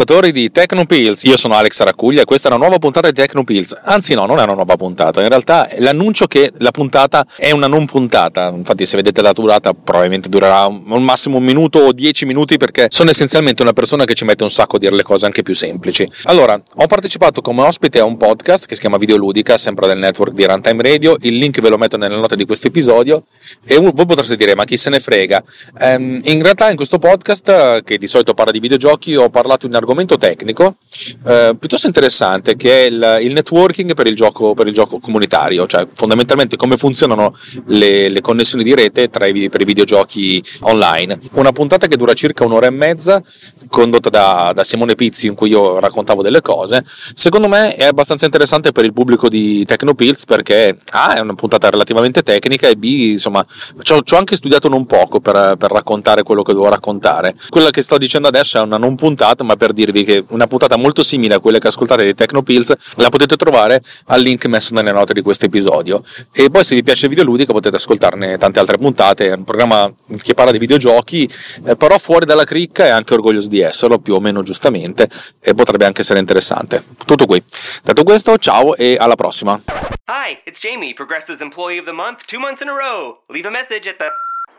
di Tecnopills, io sono Alex Aracuglia e questa è una nuova puntata di Tecnopills. Anzi no, non è una nuova puntata, in realtà è l'annuncio che la puntata è una non puntata. Infatti se vedete la durata probabilmente durerà un, massimo un minuto o dieci minuti perché sono essenzialmente una persona che ci mette un sacco a dire le cose anche più semplici. Allora, ho partecipato come ospite a un podcast che si chiama Videoludica, sempre del network di Runtime Radio, il link ve lo metto nelle note di questo episodio e voi potreste dire ma chi se ne frega. Ehm, in realtà in questo podcast, che di solito parla di videogiochi, ho parlato di un argomento tecnico eh, piuttosto interessante che è il, il networking per il, gioco, per il gioco comunitario, cioè fondamentalmente come funzionano le, le connessioni di rete i, per i videogiochi online. Una puntata che dura circa un'ora e mezza, condotta da, da Simone Pizzi, in cui io raccontavo delle cose. Secondo me è abbastanza interessante per il pubblico di Tecnopills perché A è una puntata relativamente tecnica e B, insomma, ci ho, anche studiato non poco per, per raccontare quello che devo raccontare. Quella che sto dicendo adesso è una non puntata, ma per dirvi che una puntata molto simile a quelle che ascoltate di Tecnopills la potete trovare al link messo nelle note di questo episodio. E poi se vi piace il videoludico potete ascoltarne tante altre puntate, è un programma che parla di videogiochi, eh, però fuori dalla cricca e anche orgoglioso di esserlo, più o meno giustamente, e potrebbe anche essere interessante. Tutto qui. Detto questo, ciao e alla prossima. Hi, it's Jamie, Progressive's Employee of the Month, two months in a row. Leave a message at the.